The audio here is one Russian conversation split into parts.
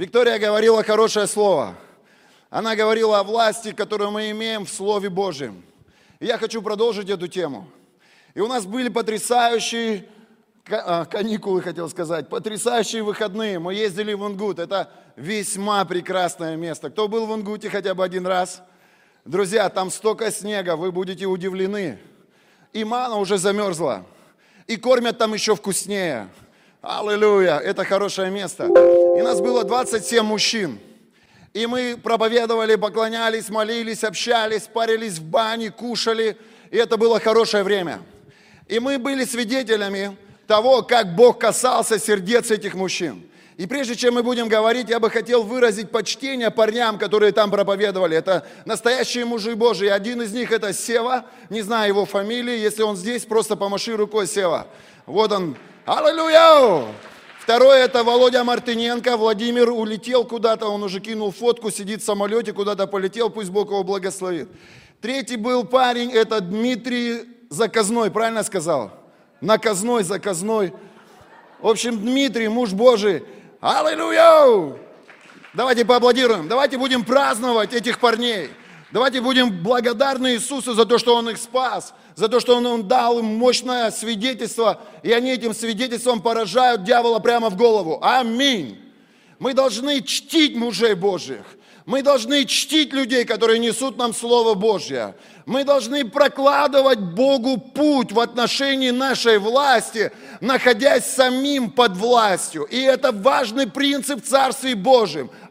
Виктория говорила хорошее слово. Она говорила о власти, которую мы имеем в Слове Божьем. И я хочу продолжить эту тему. И у нас были потрясающие а, каникулы, хотел сказать, потрясающие выходные. Мы ездили в Ингут. Это весьма прекрасное место. Кто был в Ингуте хотя бы один раз? Друзья, там столько снега, вы будете удивлены. И мана уже замерзла. И кормят там еще вкуснее. Аллилуйя, это хорошее место. И нас было 27 мужчин. И мы проповедовали, поклонялись, молились, общались, парились в бане, кушали. И это было хорошее время. И мы были свидетелями того, как Бог касался сердец этих мужчин. И прежде чем мы будем говорить, я бы хотел выразить почтение парням, которые там проповедовали. Это настоящие мужи Божьи. Один из них это Сева, не знаю его фамилии. Если он здесь, просто помаши рукой Сева. Вот он. Аллилуйя! Второе это Володя Мартыненко. Владимир улетел куда-то, он уже кинул фотку, сидит в самолете, куда-то полетел, пусть Бог его благословит. Третий был парень, это Дмитрий Заказной, правильно сказал? Наказной, заказной. В общем, Дмитрий, муж Божий, аллилуйя! Давайте поаплодируем, давайте будем праздновать этих парней. Давайте будем благодарны Иисусу за то, что Он их спас, за то, что Он, он дал им мощное свидетельство, и они этим свидетельством поражают дьявола прямо в голову. Аминь. Мы должны чтить мужей Божьих. Мы должны чтить людей, которые несут нам Слово Божье. Мы должны прокладывать Богу путь в отношении нашей власти, находясь самим под властью. И это важный принцип в Царстве.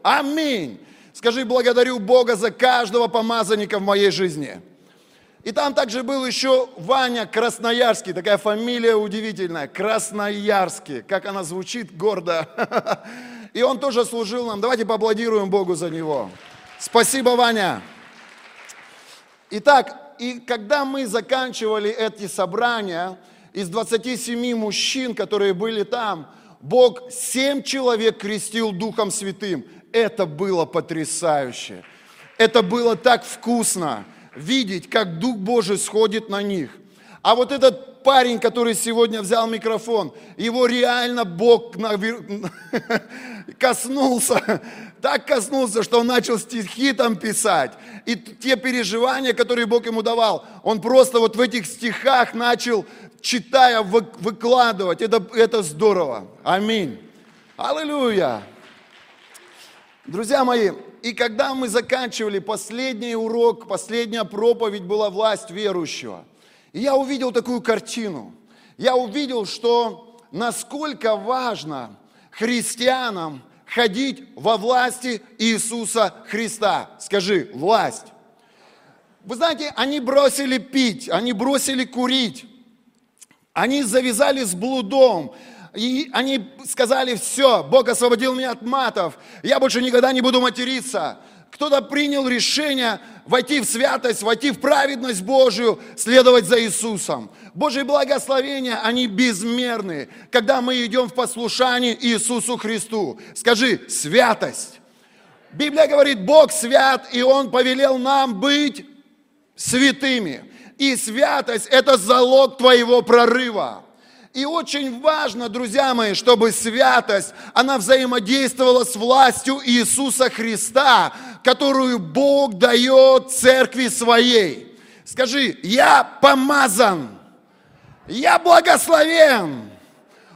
Аминь. Скажи, благодарю Бога за каждого помазанника в моей жизни. И там также был еще Ваня Красноярский, такая фамилия удивительная, Красноярский, как она звучит гордо. И он тоже служил нам. Давайте поаплодируем Богу за него. Спасибо, Ваня. Итак, и когда мы заканчивали эти собрания, из 27 мужчин, которые были там, Бог 7 человек крестил Духом Святым. Это было потрясающе. Это было так вкусно видеть, как Дух Божий сходит на них. А вот этот парень, который сегодня взял микрофон, его реально Бог коснулся, так коснулся, что он начал стихи там писать. И те переживания, которые Бог ему давал, он просто вот в этих стихах начал, читая, выкладывать. Это, это здорово. Аминь. Аллилуйя. Друзья мои, и когда мы заканчивали последний урок, последняя проповедь была власть верующего. И я увидел такую картину. Я увидел, что насколько важно христианам ходить во власти Иисуса Христа. Скажи, власть. Вы знаете, они бросили пить, они бросили курить, они завязали с блудом, и они сказали, все, Бог освободил меня от матов, я больше никогда не буду материться. Кто-то принял решение войти в святость, войти в праведность Божию, следовать за Иисусом. Божьи благословения, они безмерны, когда мы идем в послушании Иисусу Христу. Скажи, святость. Библия говорит, Бог свят, и Он повелел нам быть святыми. И святость – это залог твоего прорыва. И очень важно, друзья мои, чтобы святость, она взаимодействовала с властью Иисуса Христа, которую Бог дает церкви своей. Скажи, я помазан, я благословен,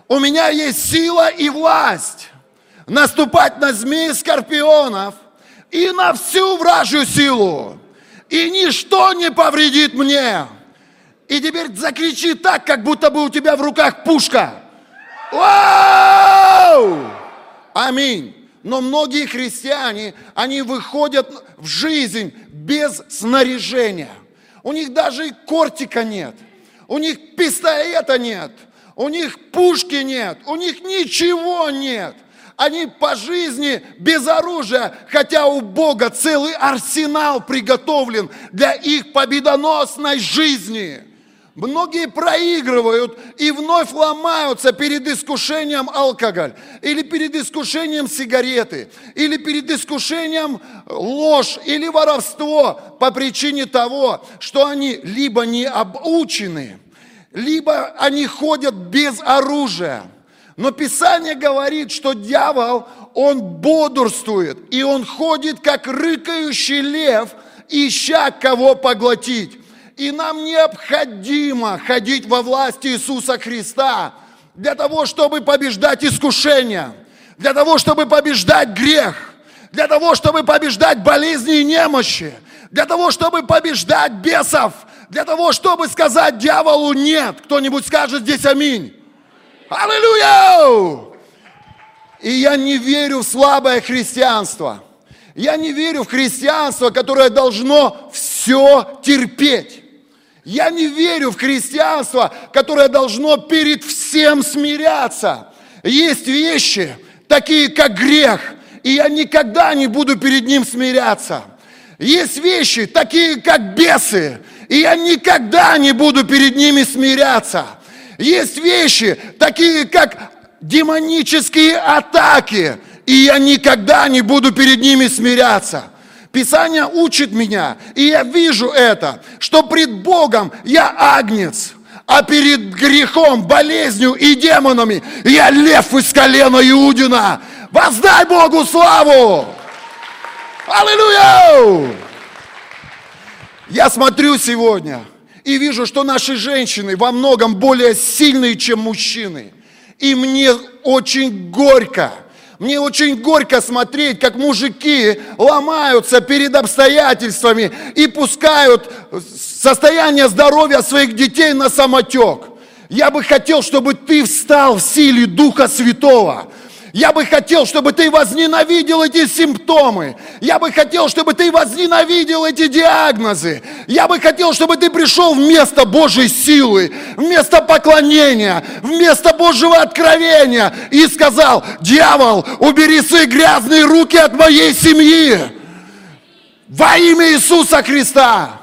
у меня есть сила и власть наступать на змеи скорпионов и на всю вражью силу, и ничто не повредит мне. И теперь закричи так, как будто бы у тебя в руках пушка. Вау! Аминь. Но многие христиане, они выходят в жизнь без снаряжения. У них даже кортика нет. У них пистолета нет. У них пушки нет. У них ничего нет. Они по жизни без оружия, хотя у Бога целый арсенал приготовлен для их победоносной жизни. Многие проигрывают и вновь ломаются перед искушением алкоголь, или перед искушением сигареты, или перед искушением ложь или воровство по причине того, что они либо не обучены, либо они ходят без оружия. Но Писание говорит, что дьявол, он бодрствует, и он ходит, как рыкающий лев, ища кого поглотить. И нам необходимо ходить во власти Иисуса Христа для того, чтобы побеждать искушения, для того, чтобы побеждать грех, для того, чтобы побеждать болезни и немощи, для того, чтобы побеждать бесов, для того, чтобы сказать дьяволу нет. Кто-нибудь скажет здесь аминь. Аллилуйя! И я не верю в слабое христианство. Я не верю в христианство, которое должно все терпеть. Я не верю в христианство, которое должно перед всем смиряться. Есть вещи, такие как грех, и я никогда не буду перед ним смиряться. Есть вещи, такие как бесы, и я никогда не буду перед ними смиряться. Есть вещи, такие как демонические атаки, и я никогда не буду перед ними смиряться. Писание учит меня, и я вижу это, что пред Богом я агнец, а перед грехом, болезнью и демонами я лев из колена Иудина. Воздай Богу славу! Аллилуйя! Я смотрю сегодня и вижу, что наши женщины во многом более сильные, чем мужчины. И мне очень горько – мне очень горько смотреть, как мужики ломаются перед обстоятельствами и пускают состояние здоровья своих детей на самотек. Я бы хотел, чтобы ты встал в силе Духа Святого. Я бы хотел, чтобы ты возненавидел эти симптомы. Я бы хотел, чтобы ты возненавидел эти диагнозы. Я бы хотел, чтобы ты пришел вместо Божьей силы, вместо поклонения, вместо Божьего откровения и сказал, дьявол, убери свои грязные руки от моей семьи. Во имя Иисуса Христа.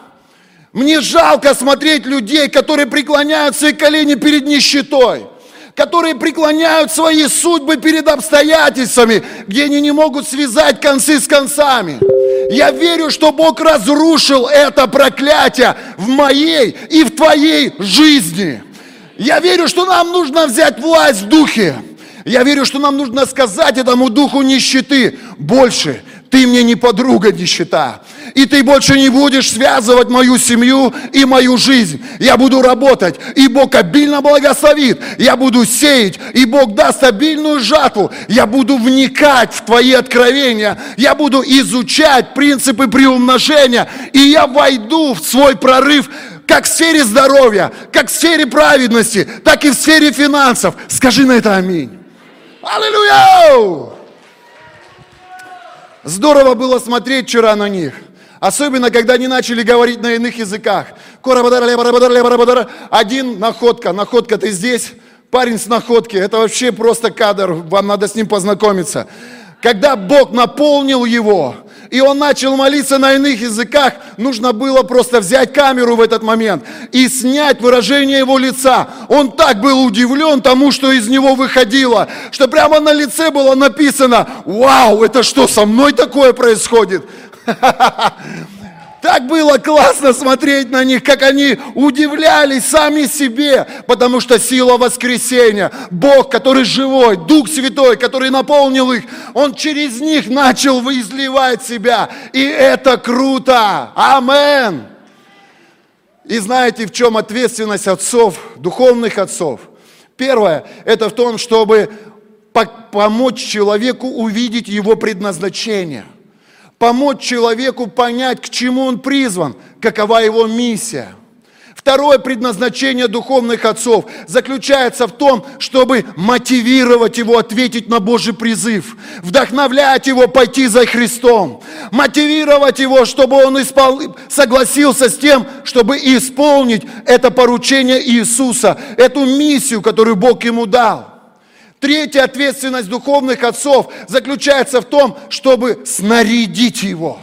Мне жалко смотреть людей, которые преклоняют свои колени перед нищетой которые преклоняют свои судьбы перед обстоятельствами, где они не могут связать концы с концами. Я верю, что Бог разрушил это проклятие в моей и в твоей жизни. Я верю, что нам нужно взять власть в духе. Я верю, что нам нужно сказать этому духу нищеты больше. Ты мне не подруга нищета и ты больше не будешь связывать мою семью и мою жизнь. Я буду работать, и Бог обильно благословит. Я буду сеять, и Бог даст обильную жатву. Я буду вникать в твои откровения. Я буду изучать принципы приумножения. И я войду в свой прорыв как в сфере здоровья, как в сфере праведности, так и в сфере финансов. Скажи на это аминь. Аллилуйя! Здорово было смотреть вчера на них. Особенно, когда они начали говорить на иных языках. Один находка, находка ты здесь, парень с находки, это вообще просто кадр, вам надо с ним познакомиться. Когда Бог наполнил его, и он начал молиться на иных языках, нужно было просто взять камеру в этот момент и снять выражение его лица. Он так был удивлен тому, что из него выходило, что прямо на лице было написано, вау, это что, со мной такое происходит? Так было классно смотреть на них, как они удивлялись сами себе, потому что сила воскресения, Бог, который живой, Дух Святой, который наполнил их, Он через них начал изливать себя. И это круто. Амен. И знаете, в чем ответственность отцов, духовных отцов? Первое, это в том, чтобы помочь человеку увидеть его предназначение – помочь человеку понять, к чему он призван, какова его миссия. Второе предназначение духовных отцов заключается в том, чтобы мотивировать его ответить на Божий призыв, вдохновлять его пойти за Христом, мотивировать его, чтобы он испол... согласился с тем, чтобы исполнить это поручение Иисуса, эту миссию, которую Бог ему дал. Третья ответственность духовных отцов заключается в том, чтобы снарядить его,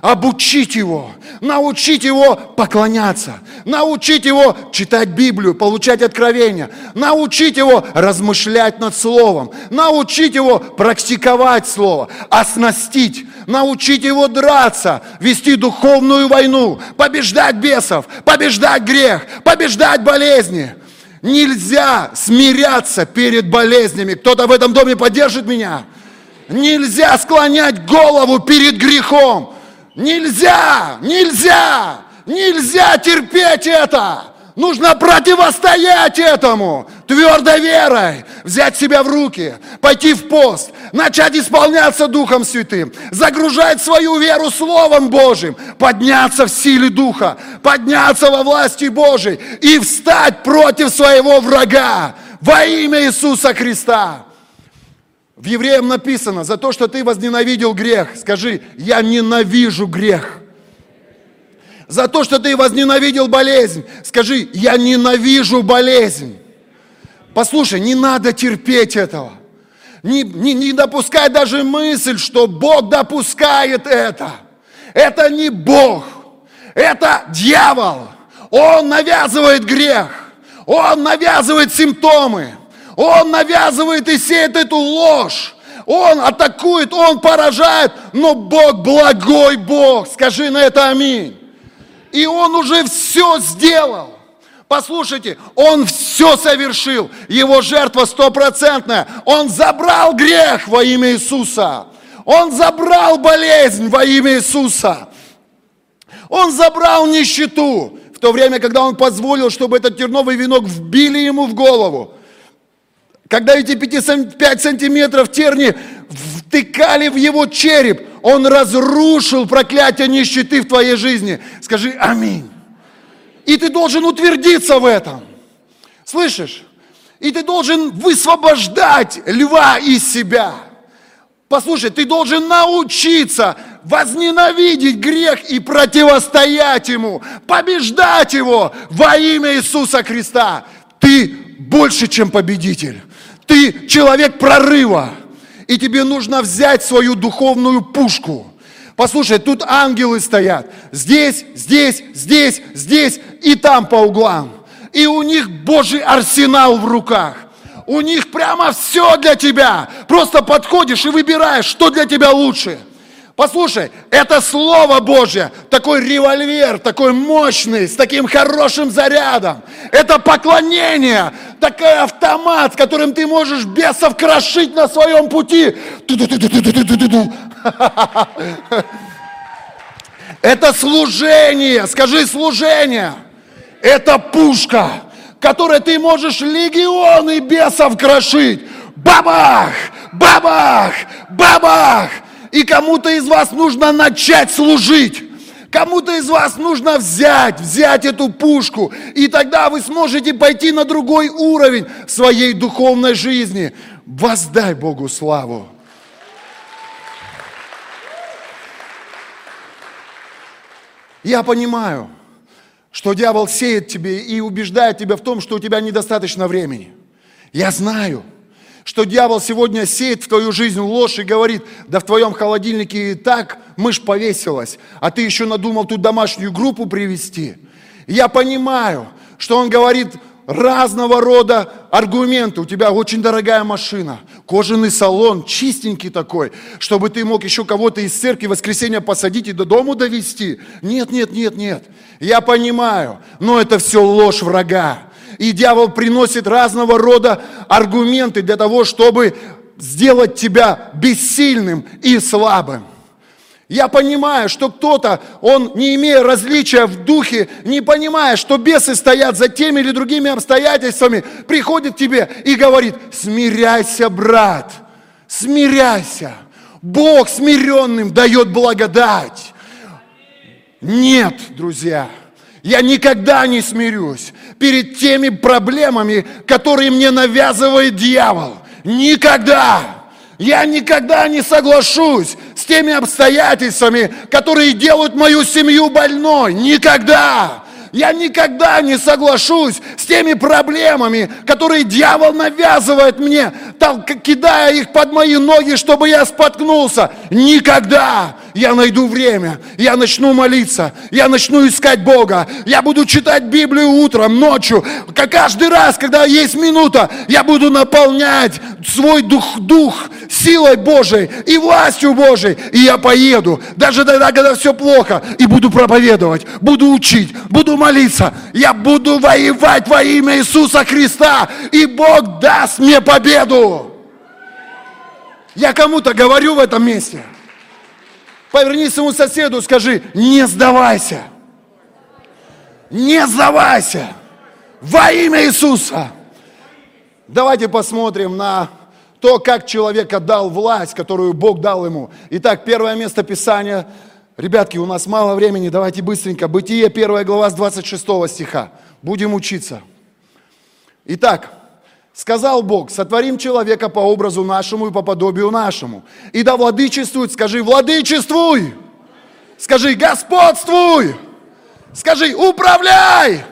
обучить его, научить его поклоняться, научить его читать Библию, получать откровения, научить его размышлять над Словом, научить его практиковать Слово, оснастить, научить его драться, вести духовную войну, побеждать бесов, побеждать грех, побеждать болезни – Нельзя смиряться перед болезнями. Кто-то в этом доме поддержит меня? Нельзя склонять голову перед грехом. Нельзя, нельзя, нельзя терпеть это. Нужно противостоять этому! Твердой верой, взять себя в руки, пойти в пост, начать исполняться Духом Святым, загружать свою веру Словом Божьим, подняться в силе Духа, подняться во власти Божьей! И встать против своего врага! Во имя Иисуса Христа. В Евреям написано, за то, что ты возненавидел грех, скажи, я ненавижу грех. За то, что ты возненавидел болезнь, скажи, я ненавижу болезнь. Послушай, не надо терпеть этого. Не, не, не допускай даже мысль, что Бог допускает это. Это не Бог, это дьявол. Он навязывает грех, он навязывает симптомы, он навязывает и сеет эту ложь. Он атакует, он поражает, но Бог благой Бог. Скажи на это аминь. И он уже все сделал. Послушайте, он все совершил. Его жертва стопроцентная. Он забрал грех во имя Иисуса. Он забрал болезнь во имя Иисуса. Он забрал нищету в то время, когда он позволил, чтобы этот терновый венок вбили ему в голову. Когда эти 5 сантиметров терни втыкали в его череп, он разрушил проклятие нищеты в твоей жизни. Скажи аминь. И ты должен утвердиться в этом. Слышишь? И ты должен высвобождать льва из себя. Послушай, ты должен научиться возненавидеть грех и противостоять ему, побеждать его во имя Иисуса Христа. Ты больше, чем победитель. Ты человек прорыва. И тебе нужно взять свою духовную пушку – Послушай, тут ангелы стоят. Здесь, здесь, здесь, здесь и там по углам. И у них Божий арсенал в руках. У них прямо все для тебя. Просто подходишь и выбираешь, что для тебя лучше. Послушай, это Слово Божье, такой револьвер, такой мощный, с таким хорошим зарядом. Это поклонение, такой автомат, которым ты можешь бесов крошить на своем пути. Это служение, скажи служение. Это пушка, которой ты можешь легионы бесов крошить. Бабах, бабах, бабах. И кому-то из вас нужно начать служить. Кому-то из вас нужно взять, взять эту пушку, и тогда вы сможете пойти на другой уровень своей духовной жизни. Воздай Богу славу. Я понимаю, что дьявол сеет тебе и убеждает тебя в том, что у тебя недостаточно времени. Я знаю, что дьявол сегодня сеет в твою жизнь ложь и говорит, да в твоем холодильнике и так мышь повесилась, а ты еще надумал тут домашнюю группу привести. Я понимаю, что он говорит, разного рода аргументы. У тебя очень дорогая машина, кожаный салон, чистенький такой, чтобы ты мог еще кого-то из церкви в воскресенье посадить и до дому довести. Нет, нет, нет, нет. Я понимаю, но это все ложь врага. И дьявол приносит разного рода аргументы для того, чтобы сделать тебя бессильным и слабым. Я понимаю, что кто-то, он, не имея различия в духе, не понимая, что бесы стоят за теми или другими обстоятельствами, приходит к тебе и говорит, смиряйся, брат, смиряйся. Бог смиренным дает благодать. Нет, друзья, я никогда не смирюсь перед теми проблемами, которые мне навязывает дьявол. Никогда. Я никогда не соглашусь с теми обстоятельствами, которые делают мою семью больной. Никогда. Я никогда не соглашусь с теми проблемами, которые дьявол навязывает мне, кидая их под мои ноги, чтобы я споткнулся. Никогда! Я найду время, я начну молиться, я начну искать Бога, я буду читать Библию утром, ночью, каждый раз, когда есть минута, я буду наполнять свой дух, дух силой Божией и властью Божией, и я поеду, даже тогда, когда все плохо, и буду проповедовать, буду учить, буду молиться, я буду воевать во имя Иисуса Христа, и Бог даст мне победу. Я кому-то говорю в этом месте. Повернись своему соседу, скажи, не сдавайся. Не сдавайся. Во имя Иисуса. Давайте посмотрим на то, как человек отдал власть, которую Бог дал ему. Итак, первое место Писания. Ребятки, у нас мало времени, давайте быстренько. Бытие, первая глава с 26 стиха. Будем учиться. Итак, сказал Бог, сотворим человека по образу нашему и по подобию нашему. И да владычествует, скажи, владычествуй. Скажи, господствуй. Скажи, управляй.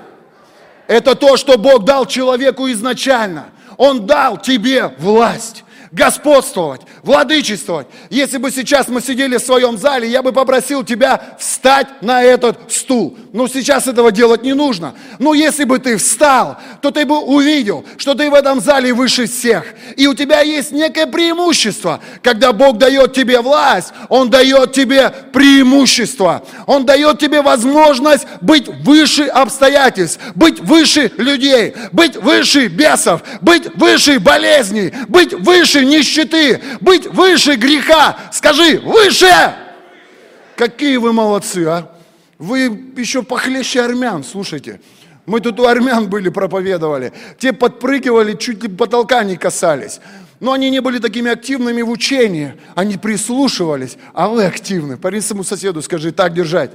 Это то, что Бог дал человеку изначально. Он дал тебе власть господствовать, владычествовать. Если бы сейчас мы сидели в своем зале, я бы попросил тебя встать на этот стул. Но сейчас этого делать не нужно. Но если бы ты встал, то ты бы увидел, что ты в этом зале выше всех. И у тебя есть некое преимущество. Когда Бог дает тебе власть, Он дает тебе преимущество. Он дает тебе возможность быть выше обстоятельств, быть выше людей, быть выше бесов, быть выше болезней, быть выше нищеты, быть выше греха. Скажи, выше! Какие вы молодцы, а? Вы еще похлеще армян, слушайте. Мы тут у армян были, проповедовали. Те подпрыгивали, чуть ли потолка не касались. Но они не были такими активными в учении. Они прислушивались, а вы активны. Парень своему соседу скажи, так держать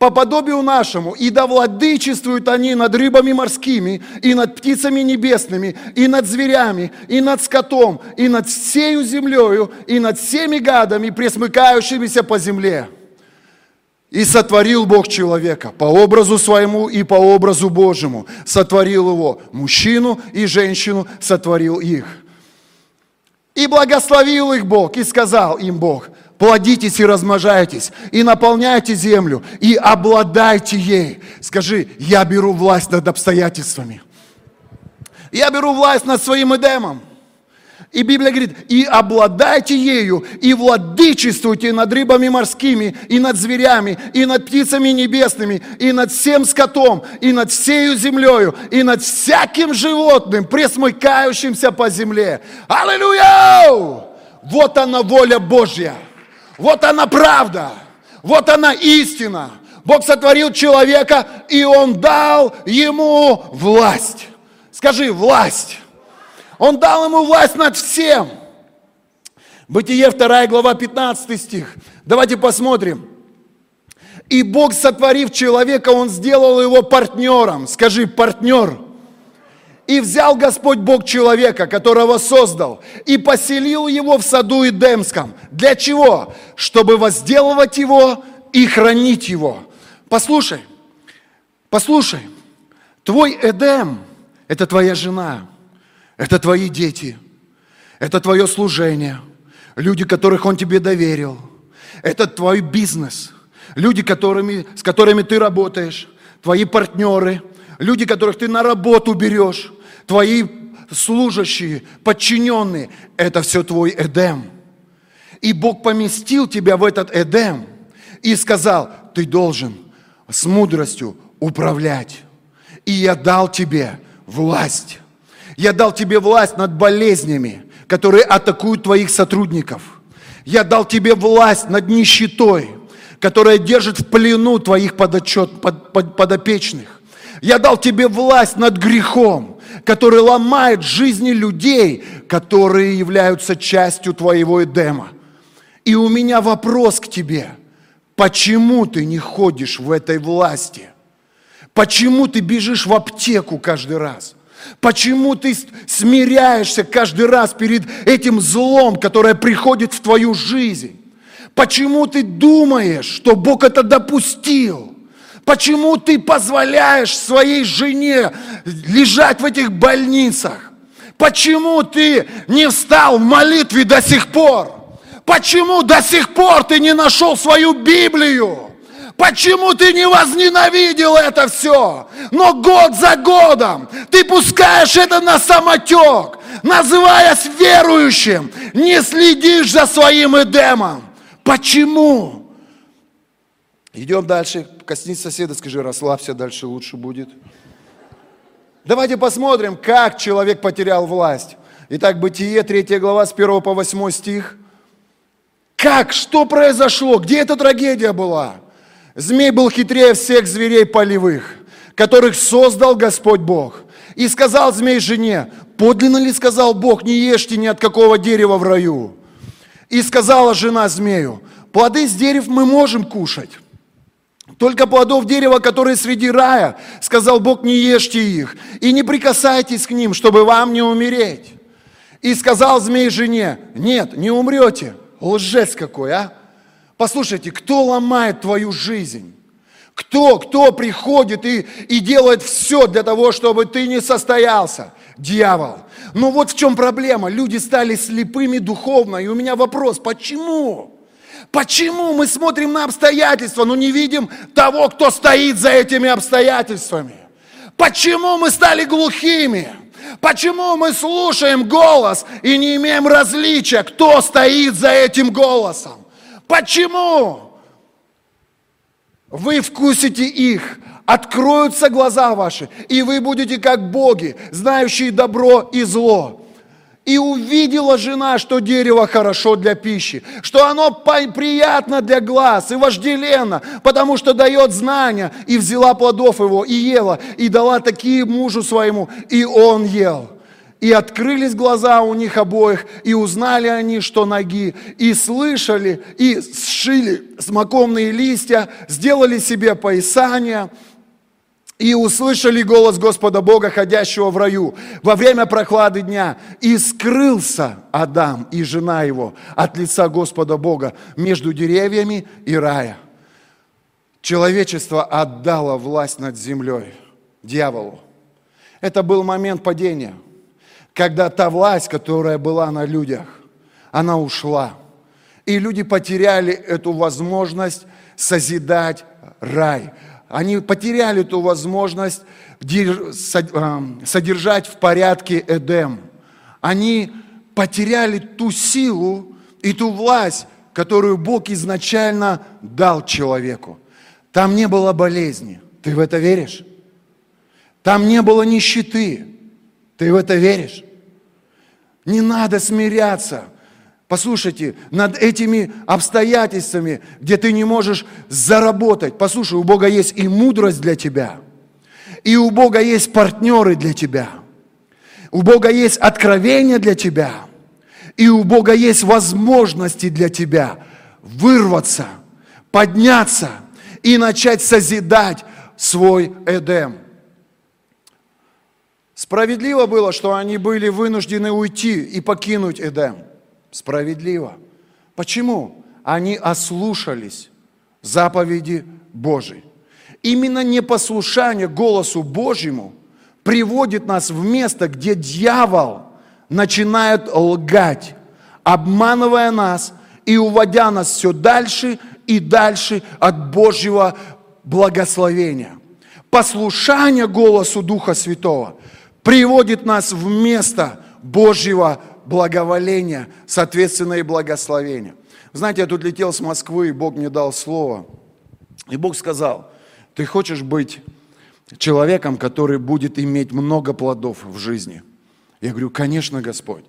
по подобию нашему, и да владычествуют они над рыбами морскими, и над птицами небесными, и над зверями, и над скотом, и над всею землею, и над всеми гадами, пресмыкающимися по земле. И сотворил Бог человека по образу своему и по образу Божьему. Сотворил его, мужчину и женщину сотворил их. И благословил их Бог, и сказал им Бог, плодитесь и размножайтесь, и наполняйте землю, и обладайте ей. Скажи, я беру власть над обстоятельствами. Я беру власть над своим Эдемом. И Библия говорит, и обладайте ею, и владычествуйте над рыбами морскими, и над зверями, и над птицами небесными, и над всем скотом, и над всею землею, и над всяким животным, пресмыкающимся по земле. Аллилуйя! Вот она воля Божья. Вот она правда. Вот она истина. Бог сотворил человека, и Он дал ему власть. Скажи, власть. Он дал ему власть над всем. Бытие 2 глава 15 стих. Давайте посмотрим. И Бог, сотворив человека, Он сделал его партнером. Скажи, партнер. И взял Господь Бог человека, которого создал, и поселил его в саду Эдемском. Для чего? Чтобы возделывать его и хранить его. Послушай, послушай, твой Эдем – это твоя жена, это твои дети, это твое служение, люди, которых Он тебе доверил, это твой бизнес, люди, которыми, с которыми ты работаешь, твои партнеры, люди, которых ты на работу берешь, твои служащие, подчиненные, это все твой Эдем. И Бог поместил тебя в этот Эдем и сказал, ты должен с мудростью управлять. И я дал тебе власть. Я дал тебе власть над болезнями, которые атакуют твоих сотрудников. Я дал тебе власть над нищетой, которая держит в плену твоих подотчет, под, под, подопечных. Я дал тебе власть над грехом, который ломает жизни людей, которые являются частью твоего Эдема. И у меня вопрос к тебе. Почему ты не ходишь в этой власти? Почему ты бежишь в аптеку каждый раз? Почему ты смиряешься каждый раз перед этим злом, которое приходит в твою жизнь? Почему ты думаешь, что Бог это допустил? Почему ты позволяешь своей жене лежать в этих больницах? Почему ты не встал в молитве до сих пор? Почему до сих пор ты не нашел свою Библию? Почему ты не возненавидел это все? Но год за годом ты пускаешь это на самотек, называясь верующим, не следишь за своим Эдемом. Почему? Идем дальше. Коснись соседа, скажи, расслабься, дальше лучше будет. Давайте посмотрим, как человек потерял власть. Итак, Бытие, 3 глава, с 1 по 8 стих. Как? Что произошло? Где эта трагедия была? Змей был хитрее всех зверей полевых, которых создал Господь Бог. И сказал змей жене, подлинно ли сказал Бог, не ешьте ни от какого дерева в раю? И сказала жена змею, плоды с дерев мы можем кушать, только плодов дерева, которые среди рая, сказал Бог, не ешьте их и не прикасайтесь к ним, чтобы вам не умереть. И сказал змей жене, нет, не умрете. Лжец какой, а? Послушайте, кто ломает твою жизнь? Кто, кто приходит и, и делает все для того, чтобы ты не состоялся? Дьявол. Но вот в чем проблема. Люди стали слепыми духовно. И у меня вопрос, почему? Почему мы смотрим на обстоятельства, но не видим того, кто стоит за этими обстоятельствами? Почему мы стали глухими? Почему мы слушаем голос и не имеем различия, кто стоит за этим голосом? Почему? Вы вкусите их, откроются глаза ваши, и вы будете как боги, знающие добро и зло. И увидела жена, что дерево хорошо для пищи, что оно приятно для глаз и вожделенно, потому что дает знания. И взяла плодов его, и ела, и дала такие мужу своему, и он ел. И открылись глаза у них обоих, и узнали они, что ноги, и слышали, и сшили смоковные листья, сделали себе поясания – и услышали голос Господа Бога, ходящего в раю во время прохлады дня. И скрылся Адам и жена его от лица Господа Бога между деревьями и рая. Человечество отдало власть над землей дьяволу. Это был момент падения, когда та власть, которая была на людях, она ушла. И люди потеряли эту возможность созидать рай – они потеряли ту возможность содержать в порядке Эдем. Они потеряли ту силу и ту власть, которую Бог изначально дал человеку. Там не было болезни. Ты в это веришь? Там не было нищеты. Ты в это веришь? Не надо смиряться. Послушайте, над этими обстоятельствами, где ты не можешь заработать, послушай, у Бога есть и мудрость для тебя, и у Бога есть партнеры для тебя, у Бога есть откровение для тебя, и у Бога есть возможности для тебя вырваться, подняться и начать созидать свой Эдем. Справедливо было, что они были вынуждены уйти и покинуть Эдем – Справедливо. Почему? Они ослушались заповеди Божьей. Именно непослушание голосу Божьему приводит нас в место, где дьявол начинает лгать, обманывая нас и уводя нас все дальше и дальше от Божьего благословения. Послушание голосу Духа Святого приводит нас в место Божьего благоволения, соответственно, и благословения. Знаете, я тут летел с Москвы, и Бог мне дал слово. И Бог сказал, ты хочешь быть человеком, который будет иметь много плодов в жизни? Я говорю, конечно, Господь.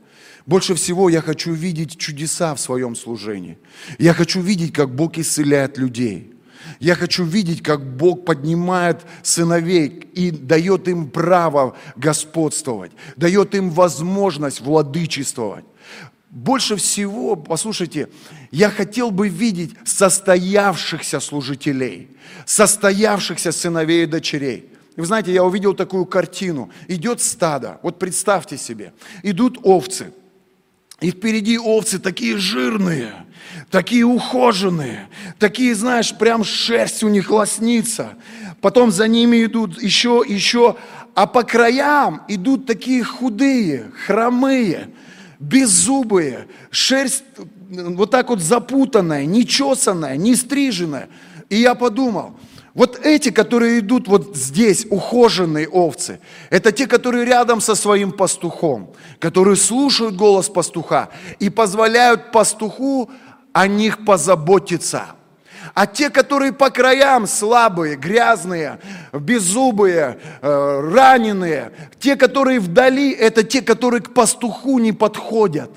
Больше всего я хочу видеть чудеса в своем служении. Я хочу видеть, как Бог исцеляет людей. Я хочу видеть, как Бог поднимает сыновей и дает им право господствовать, дает им возможность владычествовать. Больше всего, послушайте, я хотел бы видеть состоявшихся служителей, состоявшихся сыновей и дочерей. И вы знаете, я увидел такую картину. Идет стадо, вот представьте себе, идут овцы – и впереди овцы такие жирные, такие ухоженные, такие, знаешь, прям шерсть у них лоснится. Потом за ними идут еще, еще, а по краям идут такие худые, хромые, беззубые, шерсть вот так вот запутанная, нечесанная, не стриженная. И я подумал – вот эти, которые идут вот здесь, ухоженные овцы, это те, которые рядом со своим пастухом, которые слушают голос пастуха и позволяют пастуху о них позаботиться. А те, которые по краям слабые, грязные, беззубые, э, раненые, те, которые вдали, это те, которые к пастуху не подходят.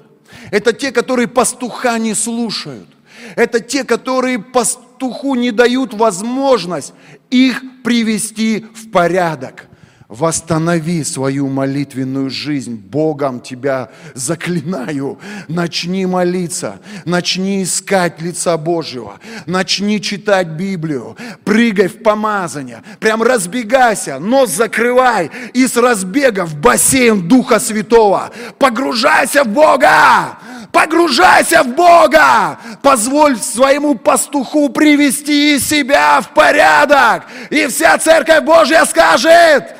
Это те, которые пастуха не слушают. Это те, которые пастуху не дают возможность их привести в порядок. Восстанови свою молитвенную жизнь. Богом тебя заклинаю. Начни молиться. Начни искать лица Божьего. Начни читать Библию. Прыгай в помазание. Прям разбегайся. Нос закрывай. И с разбега в бассейн Духа Святого. Погружайся в Бога. Погружайся в Бога. Позволь своему пастуху привести себя в порядок. И вся Церковь Божья скажет,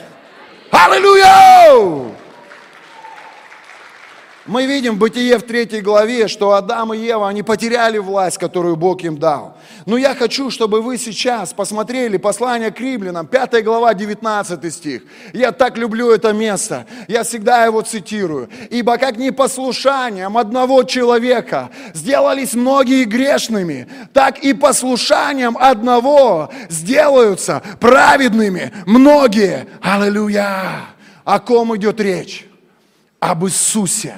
Аллилуйя! Мы видим в Бытие в третьей главе, что Адам и Ева, они потеряли власть, которую Бог им дал. Но я хочу, чтобы вы сейчас посмотрели послание к римлянам, 5 глава, 19 стих. Я так люблю это место, я всегда его цитирую. «Ибо как непослушанием одного человека сделались многие грешными, так и послушанием одного сделаются праведными многие». Аллилуйя! О ком идет речь? Об Иисусе.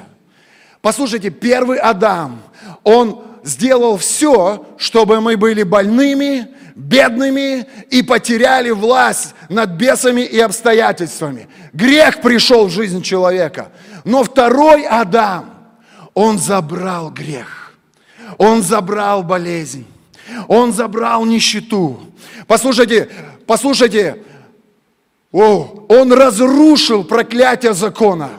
Послушайте, первый Адам, он сделал все, чтобы мы были больными, бедными и потеряли власть над бесами и обстоятельствами. Грех пришел в жизнь человека. Но второй Адам, он забрал грех. Он забрал болезнь. Он забрал нищету. Послушайте, послушайте, о, он разрушил проклятие закона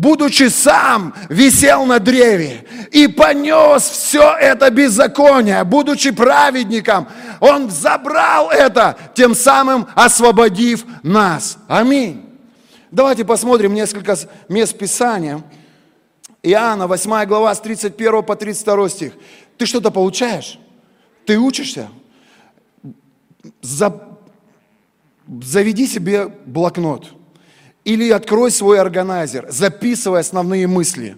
будучи сам, висел на древе и понес все это беззаконие, будучи праведником, он забрал это, тем самым освободив нас. Аминь. Давайте посмотрим несколько мест Писания. Иоанна, 8 глава, с 31 по 32 стих. Ты что-то получаешь? Ты учишься? За... Заведи себе блокнот – или открой свой органайзер, записывай основные мысли.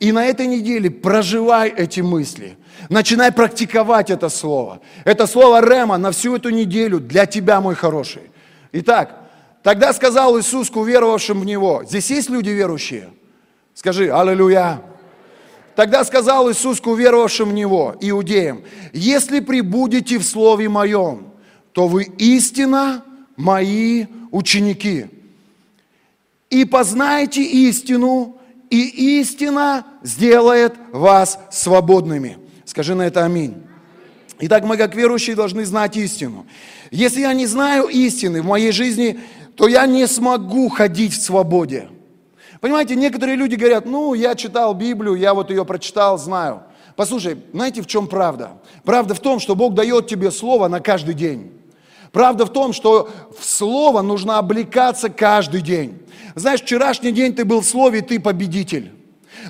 И на этой неделе проживай эти мысли. Начинай практиковать это слово. Это слово Рема на всю эту неделю для тебя, мой хороший. Итак, тогда сказал Иисус к уверовавшим в Него. Здесь есть люди верующие? Скажи, аллилуйя. Тогда сказал Иисус к уверовавшим в Него, иудеям, если прибудете в Слове Моем, то вы истинно мои ученики и познаете истину, и истина сделает вас свободными. Скажи на это аминь. Итак, мы как верующие должны знать истину. Если я не знаю истины в моей жизни, то я не смогу ходить в свободе. Понимаете, некоторые люди говорят, ну, я читал Библию, я вот ее прочитал, знаю. Послушай, знаете, в чем правда? Правда в том, что Бог дает тебе слово на каждый день. Правда в том, что в слово нужно облекаться каждый день. Знаешь, вчерашний день ты был в Слове, ты победитель.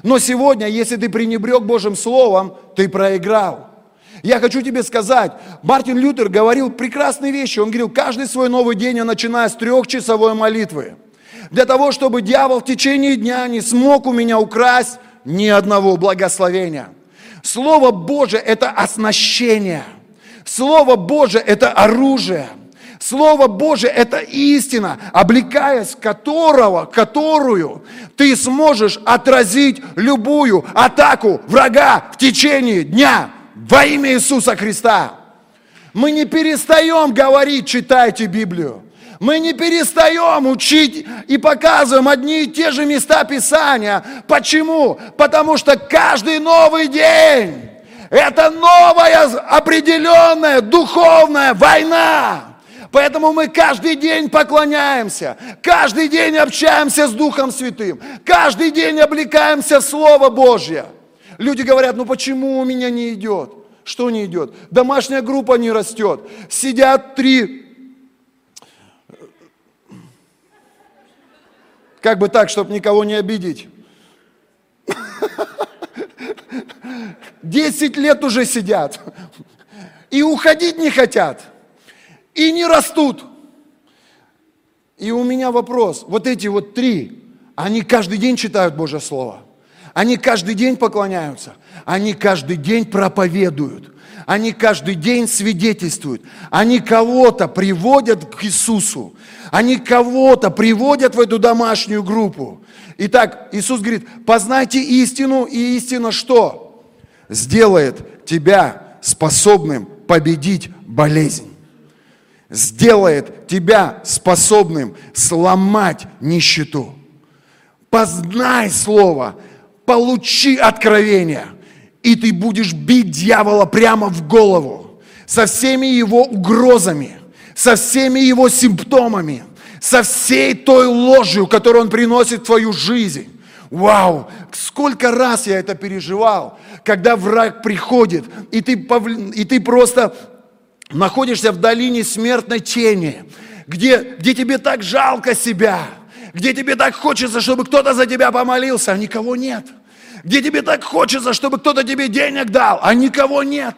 Но сегодня, если ты пренебрег Божьим Словом, ты проиграл. Я хочу тебе сказать, Мартин Лютер говорил прекрасные вещи. Он говорил, каждый свой новый день я начинаю с трехчасовой молитвы. Для того, чтобы дьявол в течение дня не смог у меня украсть ни одного благословения. Слово Божие – это оснащение. Слово Божие – это оружие – Слово Божие – это истина, облекаясь которого, которую ты сможешь отразить любую атаку врага в течение дня во имя Иисуса Христа. Мы не перестаем говорить, читайте Библию. Мы не перестаем учить и показываем одни и те же места Писания. Почему? Потому что каждый новый день – это новая определенная духовная война. Поэтому мы каждый день поклоняемся, каждый день общаемся с Духом Святым, каждый день облекаемся в Слово Божье. Люди говорят, ну почему у меня не идет? Что не идет? Домашняя группа не растет. Сидят три... Как бы так, чтобы никого не обидеть. Десять лет уже сидят. И уходить не хотят и не растут. И у меня вопрос, вот эти вот три, они каждый день читают Божье Слово. Они каждый день поклоняются. Они каждый день проповедуют. Они каждый день свидетельствуют. Они кого-то приводят к Иисусу. Они кого-то приводят в эту домашнюю группу. Итак, Иисус говорит, познайте истину, и истина что? Сделает тебя способным победить болезнь. Сделает тебя способным сломать нищету. Познай Слово, получи откровение, и ты будешь бить дьявола прямо в голову со всеми его угрозами, со всеми его симптомами, со всей той ложью, которую он приносит в твою жизнь. Вау, сколько раз я это переживал, когда враг приходит, и ты, и ты просто находишься в долине смертной тени, где, где тебе так жалко себя, где тебе так хочется, чтобы кто-то за тебя помолился, а никого нет. Где тебе так хочется, чтобы кто-то тебе денег дал, а никого нет.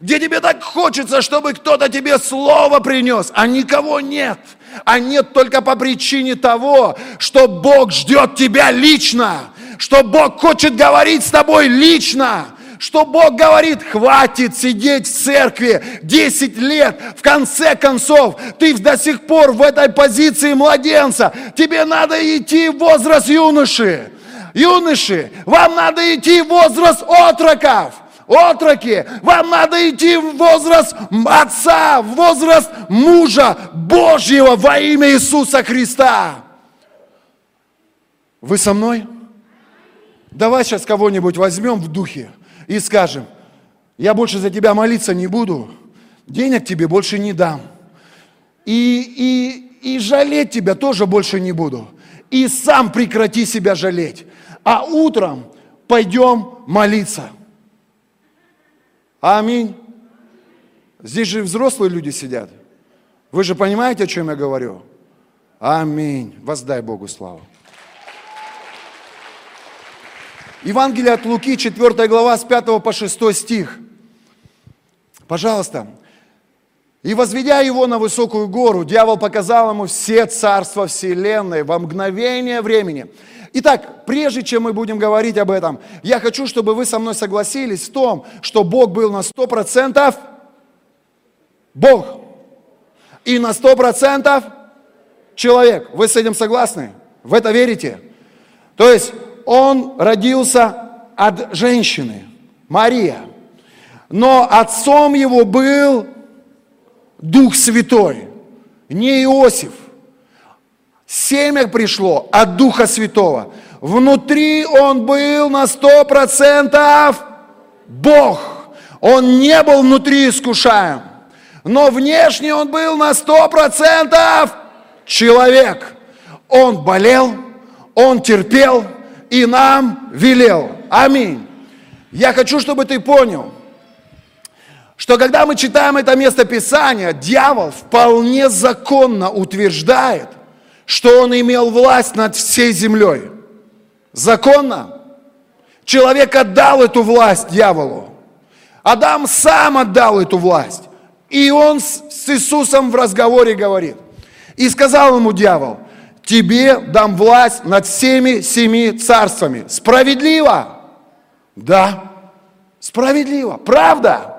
Где тебе так хочется, чтобы кто-то тебе слово принес, а никого нет. А нет только по причине того, что Бог ждет тебя лично, что Бог хочет говорить с тобой лично, что Бог говорит, хватит сидеть в церкви 10 лет, в конце концов, ты до сих пор в этой позиции младенца, тебе надо идти в возраст юноши. Юноши, вам надо идти в возраст отроков. Отроки, вам надо идти в возраст отца, в возраст мужа Божьего во имя Иисуса Христа. Вы со мной? Давай сейчас кого-нибудь возьмем в духе и скажем, я больше за тебя молиться не буду, денег тебе больше не дам. И, и, и жалеть тебя тоже больше не буду. И сам прекрати себя жалеть. А утром пойдем молиться. Аминь. Здесь же взрослые люди сидят. Вы же понимаете, о чем я говорю? Аминь. Воздай Богу славу. Евангелие от Луки, 4 глава, с 5 по 6 стих. Пожалуйста. «И возведя его на высокую гору, дьявол показал ему все царства вселенной во мгновение времени». Итак, прежде чем мы будем говорить об этом, я хочу, чтобы вы со мной согласились в том, что Бог был на 100% Бог и на 100% человек. Вы с этим согласны? В это верите? То есть он родился от женщины, Мария. Но отцом его был Дух Святой, не Иосиф. Семя пришло от Духа Святого. Внутри он был на сто процентов Бог. Он не был внутри искушаем. Но внешне он был на сто процентов человек. Он болел, он терпел, и нам велел. Аминь. Я хочу, чтобы ты понял, что когда мы читаем это место Писания, дьявол вполне законно утверждает, что он имел власть над всей землей. Законно. Человек отдал эту власть дьяволу. Адам сам отдал эту власть. И он с Иисусом в разговоре говорит. И сказал ему дьявол, тебе дам власть над всеми семи царствами. Справедливо? Да. Справедливо. Правда?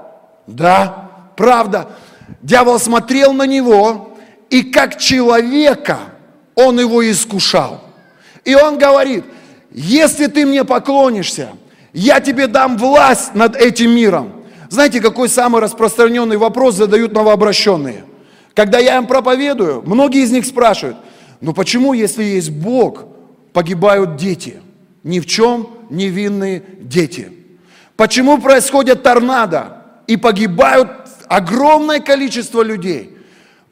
Да. Правда. Дьявол смотрел на него, и как человека он его искушал. И он говорит, если ты мне поклонишься, я тебе дам власть над этим миром. Знаете, какой самый распространенный вопрос задают новообращенные? Когда я им проповедую, многие из них спрашивают – но почему, если есть Бог, погибают дети? Ни в чем невинные дети. Почему происходят торнадо и погибают огромное количество людей?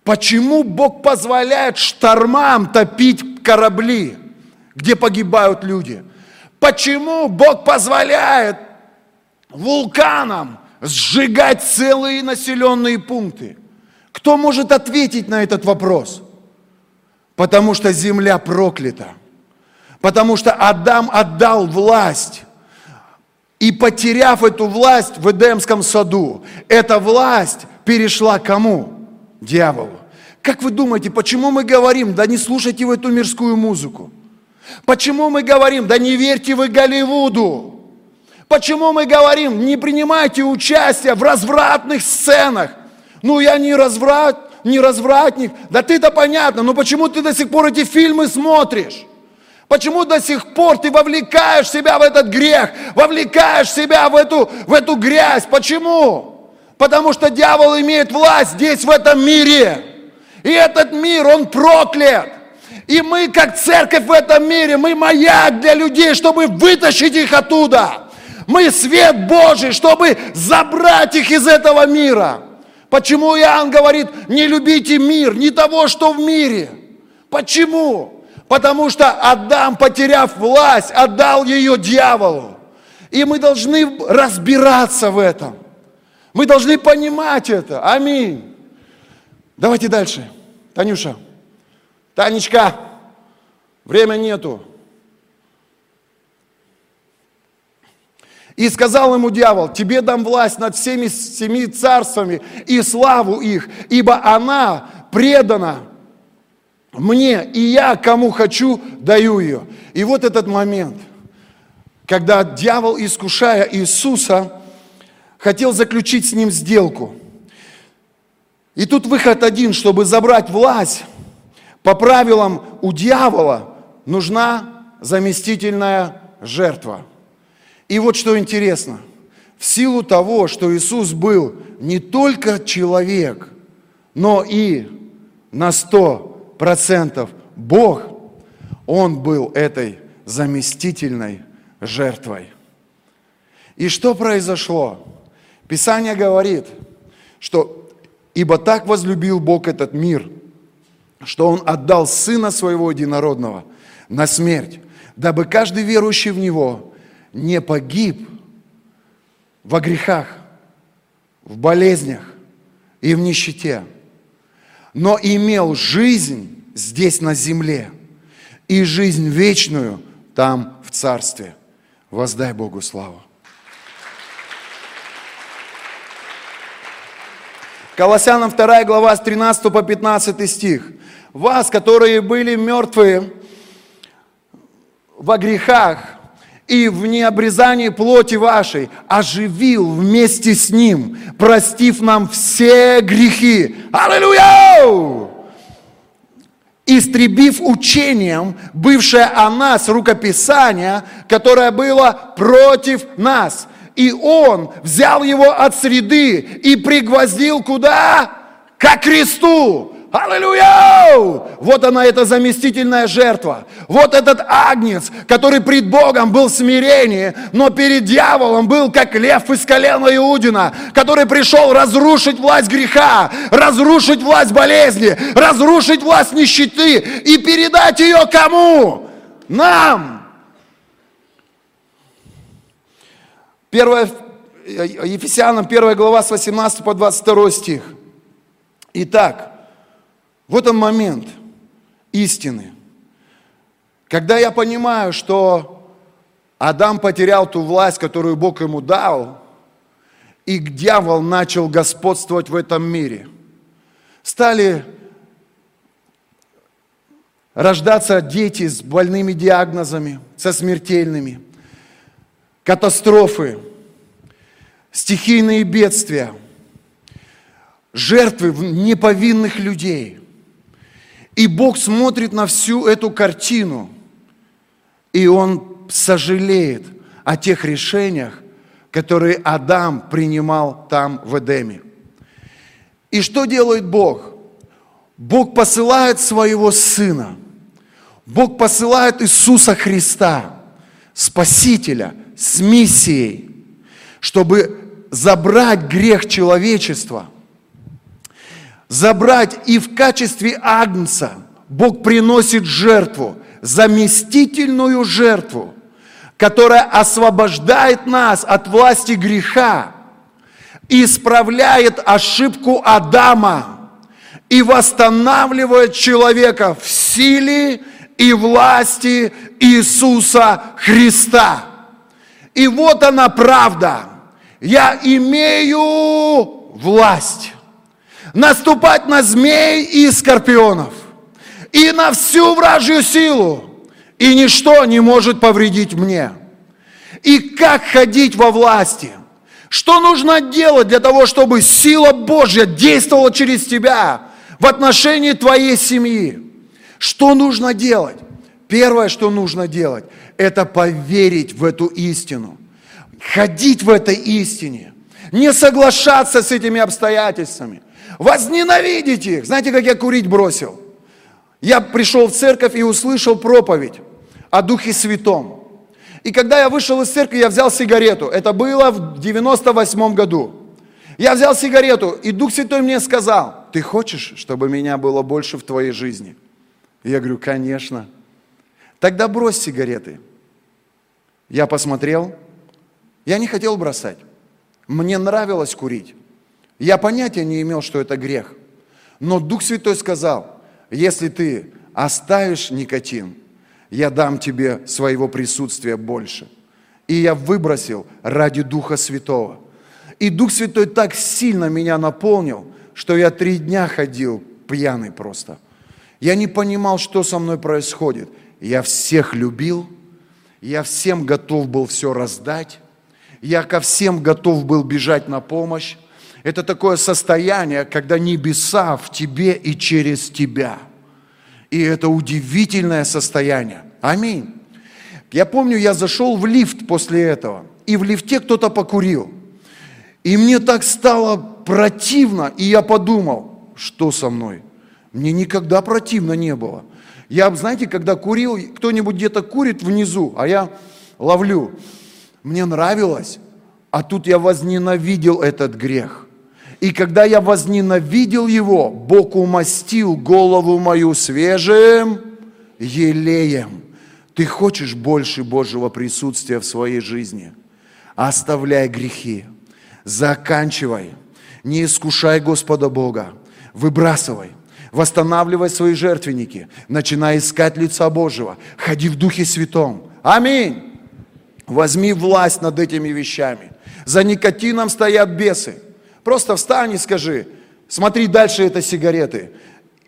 Почему Бог позволяет штормам топить корабли, где погибают люди? Почему Бог позволяет вулканам сжигать целые населенные пункты? Кто может ответить на этот вопрос? Потому что земля проклята. Потому что Адам отдал власть. И потеряв эту власть в Эдемском саду, эта власть перешла кому? Дьяволу. Как вы думаете, почему мы говорим, да не слушайте в эту мирскую музыку? Почему мы говорим, да не верьте вы Голливуду? Почему мы говорим, не принимайте участие в развратных сценах? Ну, я не разврат, не развратник. Да ты-то понятно, но почему ты до сих пор эти фильмы смотришь? Почему до сих пор ты вовлекаешь себя в этот грех, вовлекаешь себя в эту, в эту грязь? Почему? Потому что дьявол имеет власть здесь, в этом мире. И этот мир, он проклят. И мы, как церковь в этом мире, мы маяк для людей, чтобы вытащить их оттуда. Мы свет Божий, чтобы забрать их из этого мира. Почему Иоанн говорит, не любите мир, не того, что в мире? Почему? Потому что Адам, потеряв власть, отдал ее дьяволу. И мы должны разбираться в этом. Мы должны понимать это. Аминь. Давайте дальше. Танюша. Танечка. Время нету. И сказал ему дьявол, тебе дам власть над всеми семи царствами и славу их, ибо она предана мне, и я кому хочу, даю ее. И вот этот момент, когда дьявол, искушая Иисуса, хотел заключить с ним сделку. И тут выход один, чтобы забрать власть, по правилам у дьявола нужна заместительная жертва – и вот что интересно, в силу того, что Иисус был не только человек, но и на сто процентов Бог, Он был этой заместительной жертвой. И что произошло? Писание говорит, что «Ибо так возлюбил Бог этот мир, что Он отдал Сына Своего Единородного на смерть, дабы каждый верующий в Него не погиб во грехах, в болезнях и в нищете, но имел жизнь здесь на земле и жизнь вечную там в Царстве. Воздай Богу славу. Колоссянам 2 глава с 13 по 15 стих. Вас, которые были мертвые во грехах и в необрезании плоти вашей оживил вместе с Ним, простив нам все грехи. Аллилуйя! Истребив учением, бывшее о нас рукописание, которое было против нас. И Он взял его от среды и пригвоздил куда? Ко кресту. Аллилуйя! Вот она, эта заместительная жертва. Вот этот агнец, который пред Богом был в смирении, но перед дьяволом был как лев из колена Иудина, который пришел разрушить власть греха, разрушить власть болезни, разрушить власть нищеты и передать ее кому? Нам! Первое, Ефесянам 1 глава с 18 по 22 стих. Итак, вот он момент истины. Когда я понимаю, что Адам потерял ту власть, которую Бог ему дал, и дьявол начал господствовать в этом мире, стали рождаться дети с больными диагнозами, со смертельными, катастрофы, стихийные бедствия, жертвы неповинных людей – и Бог смотрит на всю эту картину, и Он сожалеет о тех решениях, которые Адам принимал там в Эдеме. И что делает Бог? Бог посылает своего Сына. Бог посылает Иисуса Христа, Спасителя, с миссией, чтобы забрать грех человечества – забрать и в качестве агнца Бог приносит жертву, заместительную жертву, которая освобождает нас от власти греха, исправляет ошибку Адама и восстанавливает человека в силе и власти Иисуса Христа. И вот она правда. Я имею власть наступать на змей и скорпионов, и на всю вражью силу, и ничто не может повредить мне. И как ходить во власти? Что нужно делать для того, чтобы сила Божья действовала через тебя в отношении твоей семьи? Что нужно делать? Первое, что нужно делать, это поверить в эту истину. Ходить в этой истине. Не соглашаться с этими обстоятельствами. Возненавидеть их. Знаете, как я курить бросил? Я пришел в церковь и услышал проповедь о Духе Святом. И когда я вышел из церкви, я взял сигарету. Это было в 98 году. Я взял сигарету, и Дух Святой мне сказал, ты хочешь, чтобы меня было больше в твоей жизни? И я говорю, конечно. Тогда брось сигареты. Я посмотрел, я не хотел бросать. Мне нравилось курить. Я понятия не имел, что это грех. Но Дух Святой сказал, если ты оставишь никотин, я дам тебе своего присутствия больше. И я выбросил ради Духа Святого. И Дух Святой так сильно меня наполнил, что я три дня ходил пьяный просто. Я не понимал, что со мной происходит. Я всех любил, я всем готов был все раздать, я ко всем готов был бежать на помощь. Это такое состояние, когда небеса в тебе и через тебя – и это удивительное состояние. Аминь. Я помню, я зашел в лифт после этого, и в лифте кто-то покурил. И мне так стало противно, и я подумал, что со мной? Мне никогда противно не было. Я, знаете, когда курил, кто-нибудь где-то курит внизу, а я ловлю. Мне нравилось, а тут я возненавидел этот грех. И когда я возненавидел его, Бог умастил голову мою свежим елеем. Ты хочешь больше Божьего присутствия в своей жизни? Оставляй грехи, заканчивай, не искушай Господа Бога, выбрасывай, восстанавливай свои жертвенники, начинай искать лица Божьего, ходи в Духе Святом. Аминь. Возьми власть над этими вещами. За никотином стоят бесы. Просто встань и скажи, смотри дальше это сигареты.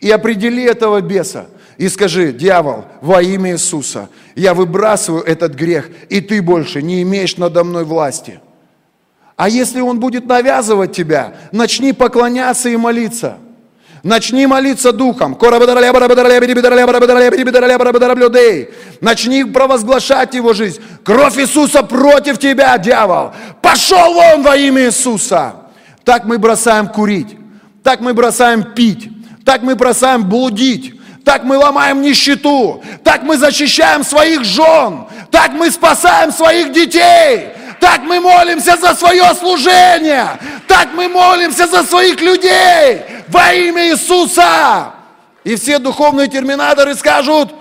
И определи этого беса. И скажи, дьявол, во имя Иисуса, я выбрасываю этот грех, и ты больше не имеешь надо мной власти. А если он будет навязывать тебя, начни поклоняться и молиться. Начни молиться духом. Начни провозглашать его жизнь. Кровь Иисуса против тебя, дьявол. Пошел вон во имя Иисуса. Так мы бросаем курить, так мы бросаем пить, так мы бросаем блудить, так мы ломаем нищету, так мы защищаем своих жен, так мы спасаем своих детей, так мы молимся за свое служение, так мы молимся за своих людей во имя Иисуса. И все духовные терминаторы скажут,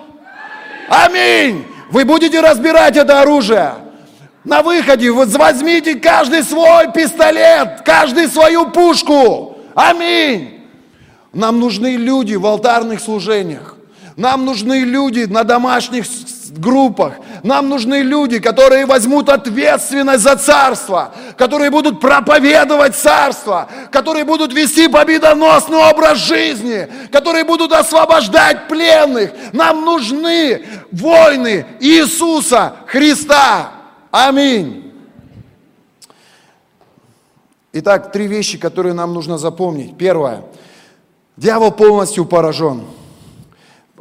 аминь. Вы будете разбирать это оружие. На выходе возьмите каждый свой пистолет, каждый свою пушку. Аминь. Нам нужны люди в алтарных служениях. Нам нужны люди на домашних группах. Нам нужны люди, которые возьмут ответственность за царство, которые будут проповедовать царство, которые будут вести победоносный образ жизни, которые будут освобождать пленных. Нам нужны войны Иисуса Христа. Аминь. Итак, три вещи, которые нам нужно запомнить. Первое. Дьявол полностью поражен.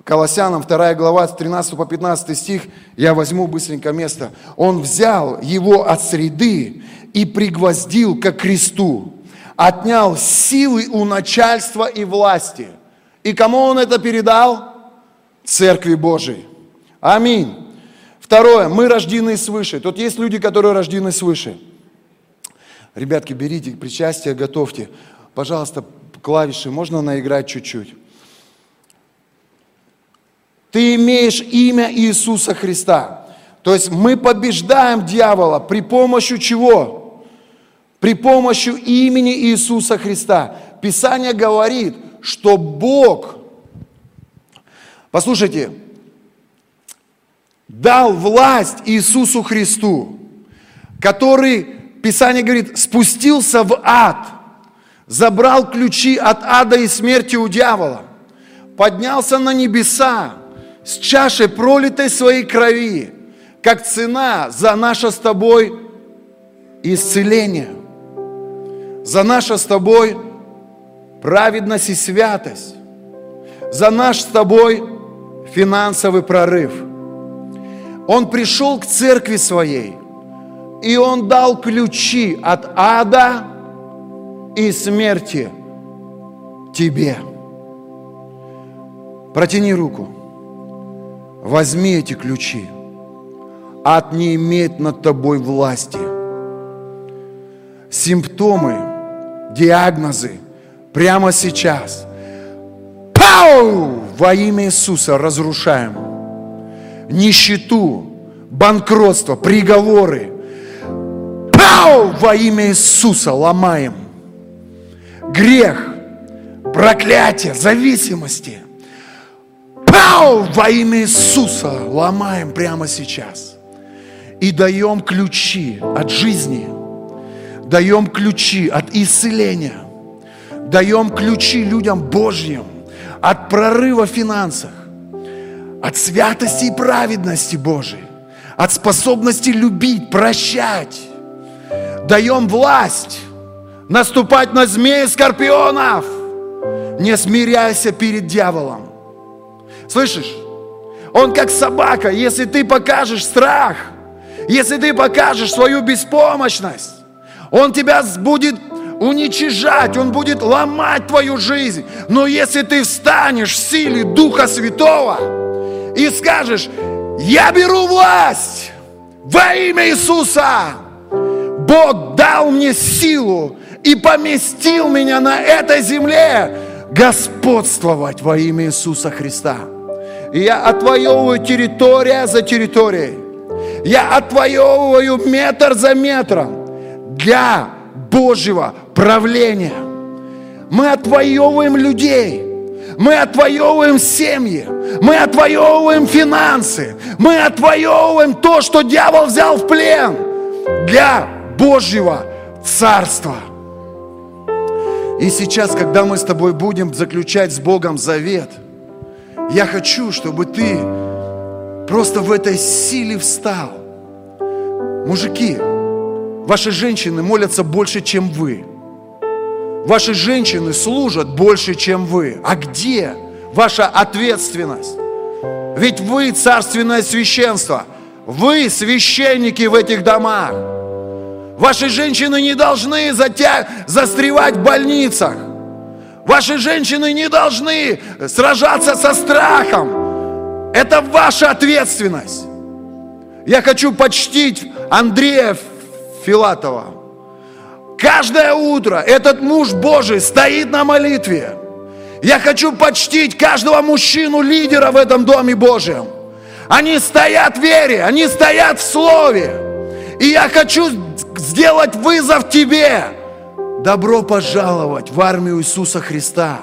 Колоссянам 2 глава с 13 по 15 стих, я возьму быстренько место. Он взял его от среды и пригвоздил к кресту, отнял силы у начальства и власти. И кому он это передал? Церкви Божией. Аминь. Второе, мы рождены свыше. Тут есть люди, которые рождены свыше. Ребятки, берите причастие, готовьте. Пожалуйста, клавиши можно наиграть чуть-чуть. Ты имеешь имя Иисуса Христа. То есть мы побеждаем дьявола при помощи чего? При помощи имени Иисуса Христа. Писание говорит, что Бог, послушайте, дал власть Иисусу Христу, который, Писание говорит, спустился в ад, забрал ключи от ада и смерти у дьявола, поднялся на небеса, с чашей пролитой своей крови, как цена за наше с тобой исцеление, за наше с тобой праведность и святость, за наш с тобой финансовый прорыв. Он пришел к церкви своей, и он дал ключи от ада и смерти тебе. Протяни руку. Возьми эти ключи. Ад не имеет над тобой власти. Симптомы, диагнозы прямо сейчас. Пау! Во имя Иисуса разрушаем. Нищету, банкротство, приговоры. Пау! Во имя Иисуса ломаем. Грех, проклятие, зависимости – Пау! Во имя Иисуса ломаем прямо сейчас. И даем ключи от жизни. Даем ключи от исцеления. Даем ключи людям Божьим от прорыва в финансах, от святости и праведности Божией, от способности любить, прощать. Даем власть наступать на змеи скорпионов. Не смиряйся перед дьяволом. Слышишь? Он как собака, если ты покажешь страх, если ты покажешь свою беспомощность, он тебя будет уничижать, он будет ломать твою жизнь. Но если ты встанешь в силе Духа Святого и скажешь, я беру власть во имя Иисуса, Бог дал мне силу и поместил меня на этой земле господствовать во имя Иисуса Христа. И я отвоевываю территория за территорией. Я отвоевываю метр за метром для Божьего правления. Мы отвоевываем людей. Мы отвоевываем семьи. Мы отвоевываем финансы. Мы отвоевываем то, что дьявол взял в плен для Божьего Царства. И сейчас, когда мы с тобой будем заключать с Богом завет – я хочу, чтобы ты просто в этой силе встал. Мужики, ваши женщины молятся больше, чем вы. Ваши женщины служат больше, чем вы. А где ваша ответственность? Ведь вы царственное священство. Вы священники в этих домах. Ваши женщины не должны затя... застревать в больницах. Ваши женщины не должны сражаться со страхом. Это ваша ответственность. Я хочу почтить Андрея Филатова. Каждое утро этот муж Божий стоит на молитве. Я хочу почтить каждого мужчину-лидера в этом Доме Божьем. Они стоят в вере, они стоят в Слове. И я хочу сделать вызов тебе. Добро пожаловать в армию Иисуса Христа.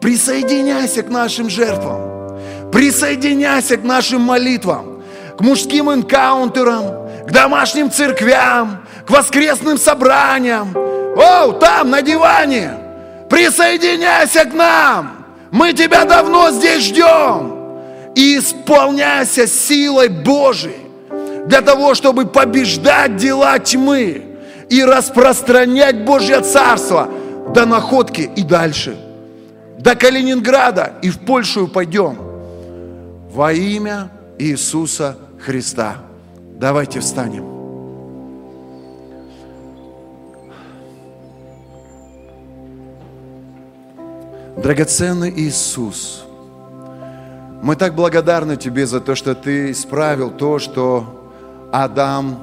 Присоединяйся к нашим жертвам. Присоединяйся к нашим молитвам, к мужским энкаунтерам, к домашним церквям, к воскресным собраниям. О, там, на диване. Присоединяйся к нам. Мы тебя давно здесь ждем. И исполняйся силой Божией для того, чтобы побеждать дела тьмы и распространять Божье Царство до находки и дальше. До Калининграда и в Польшу пойдем. Во имя Иисуса Христа. Давайте встанем. Драгоценный Иисус, мы так благодарны Тебе за то, что Ты исправил то, что Адам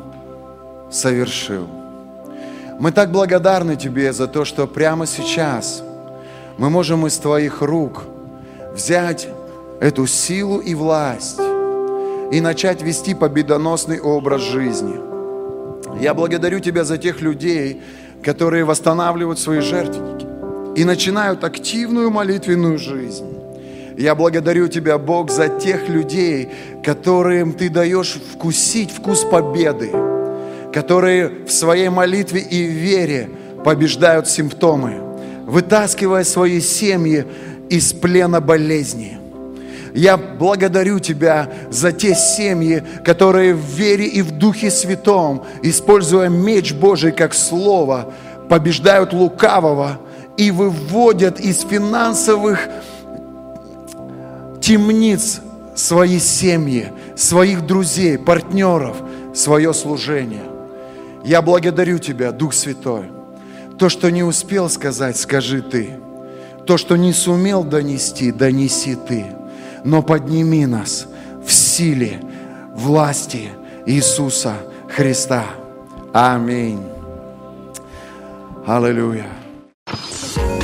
совершил. Мы так благодарны Тебе за то, что прямо сейчас мы можем из Твоих рук взять эту силу и власть и начать вести победоносный образ жизни. Я благодарю Тебя за тех людей, которые восстанавливают свои жертвенники и начинают активную молитвенную жизнь. Я благодарю Тебя, Бог, за тех людей, которым Ты даешь вкусить вкус победы которые в своей молитве и вере побеждают симптомы, вытаскивая свои семьи из плена болезни. Я благодарю Тебя за те семьи, которые в вере и в Духе Святом, используя меч Божий как слово, побеждают лукавого и выводят из финансовых темниц свои семьи, своих друзей, партнеров, свое служение. Я благодарю Тебя, Дух Святой. То, что не успел сказать, скажи Ты. То, что не сумел донести, донеси Ты. Но подними нас в силе власти Иисуса Христа. Аминь. Аллилуйя. Show.